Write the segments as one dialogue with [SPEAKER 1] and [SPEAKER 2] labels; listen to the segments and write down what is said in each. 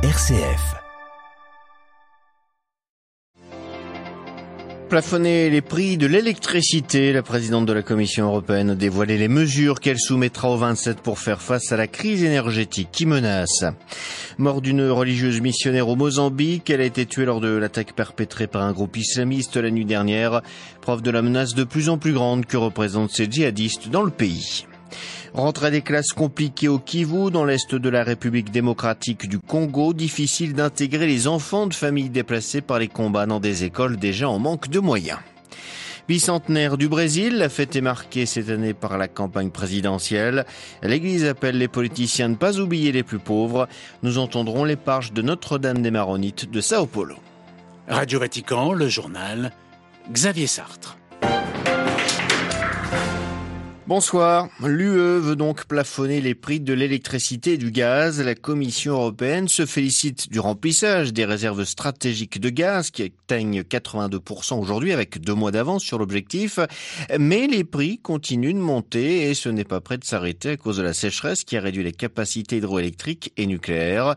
[SPEAKER 1] RCF. Plafonner les prix de l'électricité, la présidente de la Commission européenne a dévoilé les mesures qu'elle soumettra aux 27 pour faire face à la crise énergétique qui menace. Mort d'une religieuse missionnaire au Mozambique, elle a été tuée lors de l'attaque perpétrée par un groupe islamiste la nuit dernière, preuve de la menace de plus en plus grande que représentent ces djihadistes dans le pays. Rentrée des classes compliquées au Kivu, dans l'est de la République démocratique du Congo, difficile d'intégrer les enfants de familles déplacées par les combats dans des écoles déjà en manque de moyens. Bicentenaire du Brésil, la fête est marquée cette année par la campagne présidentielle. L'Église appelle les politiciens à ne pas oublier les plus pauvres. Nous entendrons les parches de Notre-Dame des Maronites de Sao Paulo.
[SPEAKER 2] Radio Vatican, le journal, Xavier Sartre.
[SPEAKER 1] Bonsoir. L'UE veut donc plafonner les prix de l'électricité et du gaz. La Commission européenne se félicite du remplissage des réserves stratégiques de gaz qui atteignent 82% aujourd'hui avec deux mois d'avance sur l'objectif. Mais les prix continuent de monter et ce n'est pas prêt de s'arrêter à cause de la sécheresse qui a réduit les capacités hydroélectriques et nucléaires.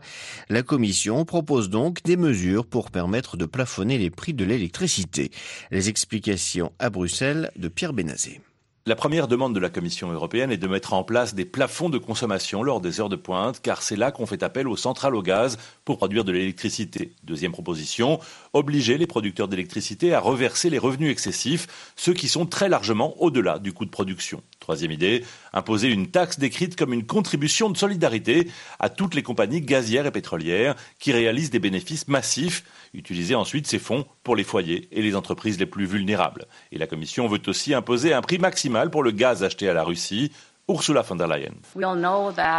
[SPEAKER 1] La Commission propose donc des mesures pour permettre de plafonner les prix de l'électricité. Les explications à Bruxelles de Pierre Benazé.
[SPEAKER 3] La première demande de la Commission européenne est de mettre en place des plafonds de consommation lors des heures de pointe, car c'est là qu'on fait appel aux centrales au gaz pour produire de l'électricité. Deuxième proposition, obliger les producteurs d'électricité à reverser les revenus excessifs, ceux qui sont très largement au-delà du coût de production. Troisième idée, imposer une taxe décrite comme une contribution de solidarité à toutes les compagnies gazières et pétrolières qui réalisent des bénéfices massifs, utiliser ensuite ces fonds pour les foyers et les entreprises les plus vulnérables. Et la Commission veut aussi imposer un prix maximal pour le gaz acheté à la Russie, Ursula von der Leyen.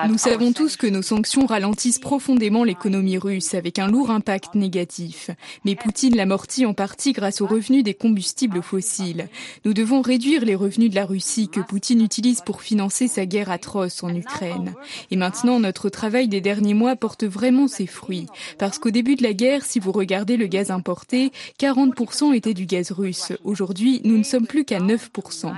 [SPEAKER 4] Nous savons tous que nos sanctions ralentissent profondément l'économie russe avec un lourd impact négatif. Mais Poutine l'amortit en partie grâce aux revenus des combustibles fossiles. Nous devons réduire les revenus de la Russie que Poutine utilise pour financer sa guerre atroce en Ukraine. Et maintenant, notre travail des derniers mois porte vraiment ses fruits. Parce qu'au début de la guerre, si vous regardez le gaz importé, 40% était du gaz russe. Aujourd'hui, nous ne sommes plus qu'à 9%.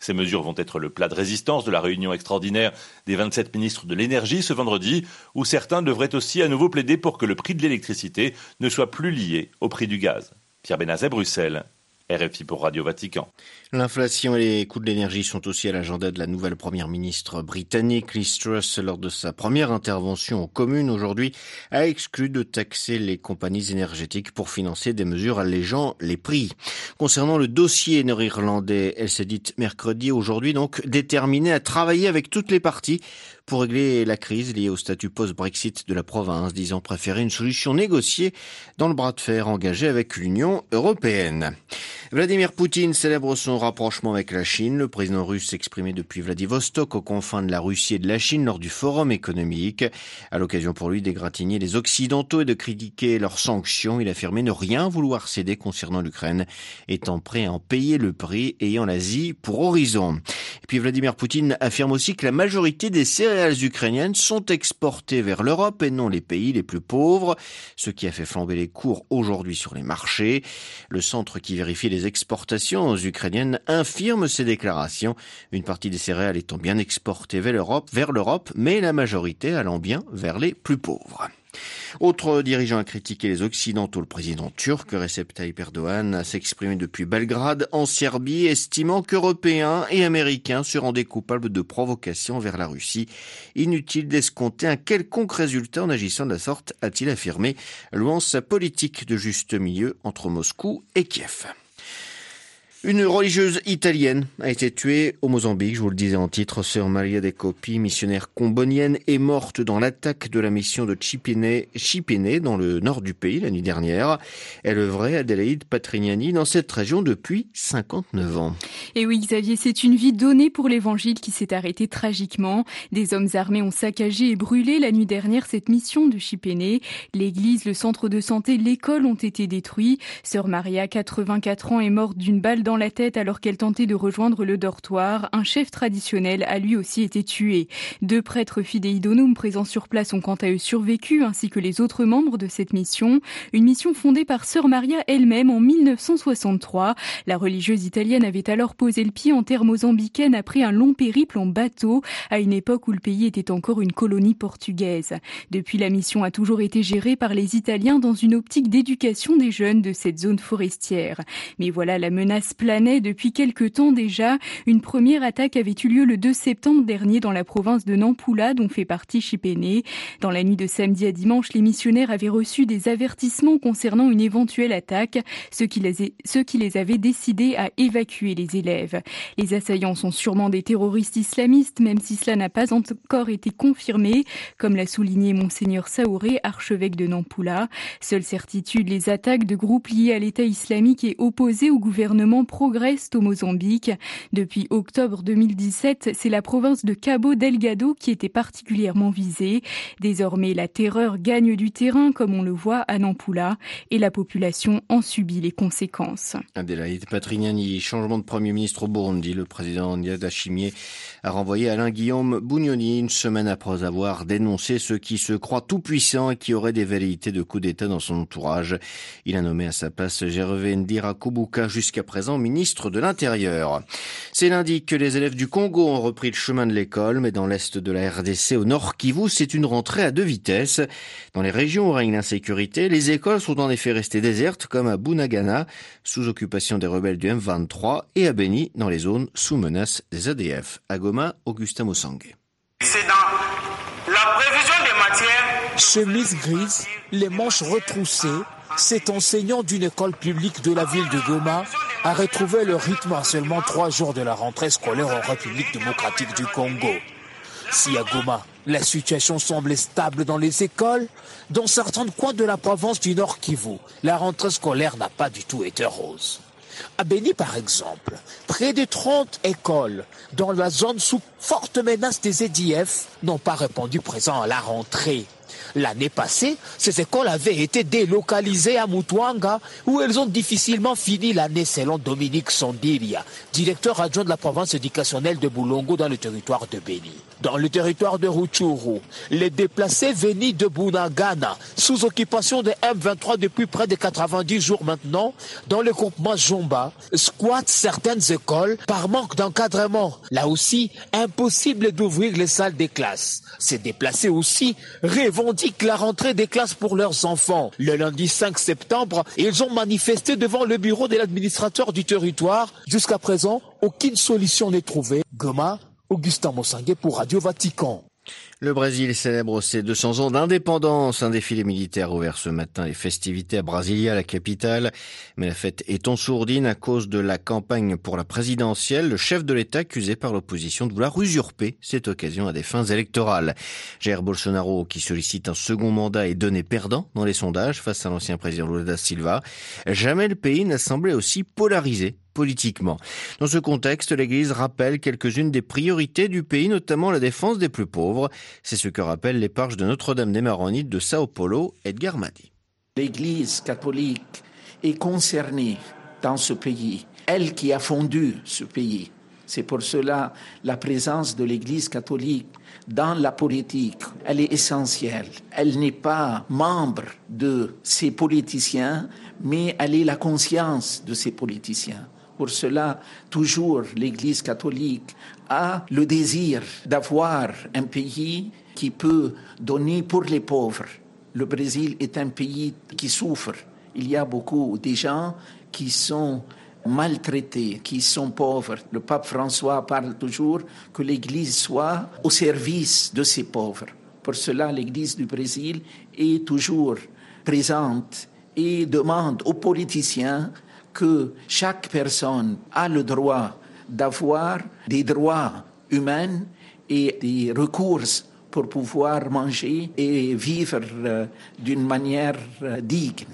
[SPEAKER 3] Ces mesures vont être le plat de résistance de la réunion extraordinaire des 27 ministres de l'énergie ce vendredi, où certains devraient aussi à nouveau plaider pour que le prix de l'électricité ne soit plus lié au prix du gaz. Pierre Benazet, Bruxelles. RFI pour Radio Vatican.
[SPEAKER 1] L'inflation et les coûts de l'énergie sont aussi à l'agenda de la nouvelle première ministre britannique. Liz Truss, lors de sa première intervention aux communes aujourd'hui, a exclu de taxer les compagnies énergétiques pour financer des mesures allégeant les prix. Concernant le dossier nord-irlandais, elle s'est dite mercredi aujourd'hui donc déterminée à travailler avec toutes les parties pour régler la crise liée au statut post-Brexit de la province, disant préférer une solution négociée dans le bras de fer engagé avec l'Union européenne. Vladimir Poutine célèbre son rapprochement avec la Chine. Le président russe s'exprimait depuis Vladivostok aux confins de la Russie et de la Chine lors du forum économique. À l'occasion pour lui d'égratigner les Occidentaux et de critiquer leurs sanctions, il affirmait ne rien vouloir céder concernant l'Ukraine, étant prêt à en payer le prix, ayant l'Asie pour horizon. Puis Vladimir Poutine affirme aussi que la majorité des céréales ukrainiennes sont exportées vers l'Europe et non les pays les plus pauvres, ce qui a fait flamber les cours aujourd'hui sur les marchés. Le centre qui vérifie les exportations ukrainiennes infirment ces déclarations, une partie des céréales étant bien exportées vers l'Europe, vers l'Europe, mais la majorité allant bien vers les plus pauvres. Autre dirigeant a critiqué les Occidentaux. Le président turc Recep Tayyip Erdogan s'est exprimé depuis Belgrade en Serbie, estimant qu'Européens et Américains se rendaient coupables de provocation vers la Russie. Inutile d'escompter un quelconque résultat en agissant de la sorte, a-t-il affirmé, louant sa politique de juste milieu entre Moscou et Kiev. Une religieuse italienne a été tuée au Mozambique, je vous le disais en titre, sœur Maria de Copi, missionnaire combonienne, est morte dans l'attaque de la mission de Chipene, dans le nord du pays, la nuit dernière. Elle œuvrait Adélaïde Patrignani dans cette région depuis 59 ans.
[SPEAKER 4] Et oui, Xavier, c'est une vie donnée pour l'évangile qui s'est arrêtée tragiquement. Des hommes armés ont saccagé et brûlé la nuit dernière cette mission de Chipene. L'église, le centre de santé, l'école ont été détruits. Sœur Maria, 84 ans, est morte d'une balle dans la tête alors qu'elle tentait de rejoindre le dortoir. Un chef traditionnel a lui aussi été tué. Deux prêtres fidéidonomes présents sur place ont quant à eux survécu, ainsi que les autres membres de cette mission. Une mission fondée par Sœur Maria elle-même en 1963. La religieuse italienne avait alors posé le pied en terre mozambicaine après un long périple en bateau, à une époque où le pays était encore une colonie portugaise. Depuis, la mission a toujours été gérée par les Italiens dans une optique d'éducation des jeunes de cette zone forestière. Mais voilà, la menace planait depuis quelque temps déjà. Une première attaque avait eu lieu le 2 septembre dernier dans la province de Nampula, dont fait partie Chipéné. Dans la nuit de samedi à dimanche, les missionnaires avaient reçu des avertissements concernant une éventuelle attaque, ce qui les, avait décidés à évacuer les élèves. Les assaillants sont sûrement des terroristes islamistes, même si cela n'a pas encore été confirmé, comme l'a souligné Monseigneur Saouré, archevêque de Nampula. Seule certitude, les attaques de groupes liés à l'État islamique et opposés au gouvernement progressent au Mozambique. Depuis octobre 2017, c'est la province de Cabo Delgado qui était particulièrement visée. Désormais, la terreur gagne du terrain, comme on le voit à Nampula, et la population en subit les conséquences.
[SPEAKER 1] Adélaïde Patrignani, changement de Premier ministre au Burundi. Le président Niada Chimier a renvoyé Alain Guillaume Bougnoni une semaine après avoir dénoncé ceux qui se croient tout-puissants et qui auraient des velléités de coup d'État dans son entourage. Il a nommé à sa place Gervais Ndira Kubuka, jusqu'à présent ministre de l'Intérieur. C'est lundi que les élèves du Congo ont repris le chemin de l'école, mais dans l'est de la RDC, au nord Kivu, c'est une rentrée à deux vitesses. Dans les régions où règne l'insécurité, les écoles sont en effet restées désertes, comme à Bunagana, sous occupation des rebelles du M23, et à Beni, dans les zones sous menace des ADF. À Goma, Augustin Mosangue.
[SPEAKER 5] C'est dans la prévision des matières.
[SPEAKER 6] Chemise grise, les manches retroussées, cet enseignant d'une école publique de la ville de Goma a retrouvé le rythme à seulement trois jours de la rentrée scolaire en République démocratique du Congo. Si à Goma, la situation semble stable dans les écoles, dans certains coins de la province du Nord Kivu, la rentrée scolaire n'a pas du tout été rose. À Beni, par exemple, près de 30 écoles dans la zone sous forte menace des EDF n'ont pas répondu présent à la rentrée. L'année passée, ces écoles avaient été délocalisées à Mutwanga, où elles ont difficilement fini l'année selon Dominique Sondiria, directeur adjoint de la province éducationnelle de Boulongo dans le territoire de Beni. Dans le territoire de Rutshuru, les déplacés venus de Bunagana, sous occupation de M23 depuis près de 90 jours maintenant, dans le groupement Jomba, squattent certaines écoles par manque d'encadrement. Là aussi, impossible d'ouvrir les salles des classes. Ces déplacés aussi revendiquent la rentrée des classes pour leurs enfants. Le lundi 5 septembre, ils ont manifesté devant le bureau de l'administrateur du territoire. Jusqu'à présent, aucune solution n'est trouvée. Goma, Augustin Mossanguet pour Radio Vatican.
[SPEAKER 1] Le Brésil célèbre ses 200 ans d'indépendance. Un défilé militaire ouvert ce matin les festivités à Brasilia, la capitale. Mais la fête est en sourdine à cause de la campagne pour la présidentielle. Le chef de l'État accusé par l'opposition de vouloir usurper cette occasion à des fins électorales. Jair Bolsonaro, qui sollicite un second mandat, est donné perdant dans les sondages face à l'ancien président Lula da Silva. Jamais le pays n'a semblé aussi polarisé politiquement. Dans ce contexte, l'Église rappelle quelques-unes des priorités du pays, notamment la défense des plus pauvres. C'est ce que rappelle l'éparche de Notre-Dame des Maronites de Sao Paulo, Edgar Madi.
[SPEAKER 7] L'Église catholique est concernée dans ce pays, elle qui a fondu ce pays. C'est pour cela la présence de l'Église catholique dans la politique, elle est essentielle. Elle n'est pas membre de ces politiciens, mais elle est la conscience de ces politiciens. Pour cela, toujours l'Église catholique a le désir d'avoir un pays qui peut donner pour les pauvres. Le Brésil est un pays qui souffre. Il y a beaucoup de gens qui sont maltraités, qui sont pauvres. Le pape François parle toujours que l'Église soit au service de ces pauvres. Pour cela, l'Église du Brésil est toujours présente et demande aux politiciens que chaque personne a le droit d'avoir des droits humains et des recours pour pouvoir manger et vivre euh, d'une manière euh, digne.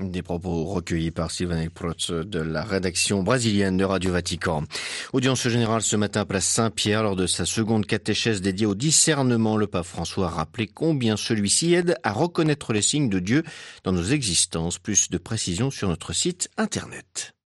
[SPEAKER 1] Des propos recueillis par Sylvain Protz de la rédaction brésilienne de Radio Vatican. Audience générale ce matin Place Saint-Pierre lors de sa seconde catéchèse dédiée au discernement. Le pape François a rappelé combien celui-ci aide à reconnaître les signes de Dieu dans nos existences. Plus de précisions sur notre site internet.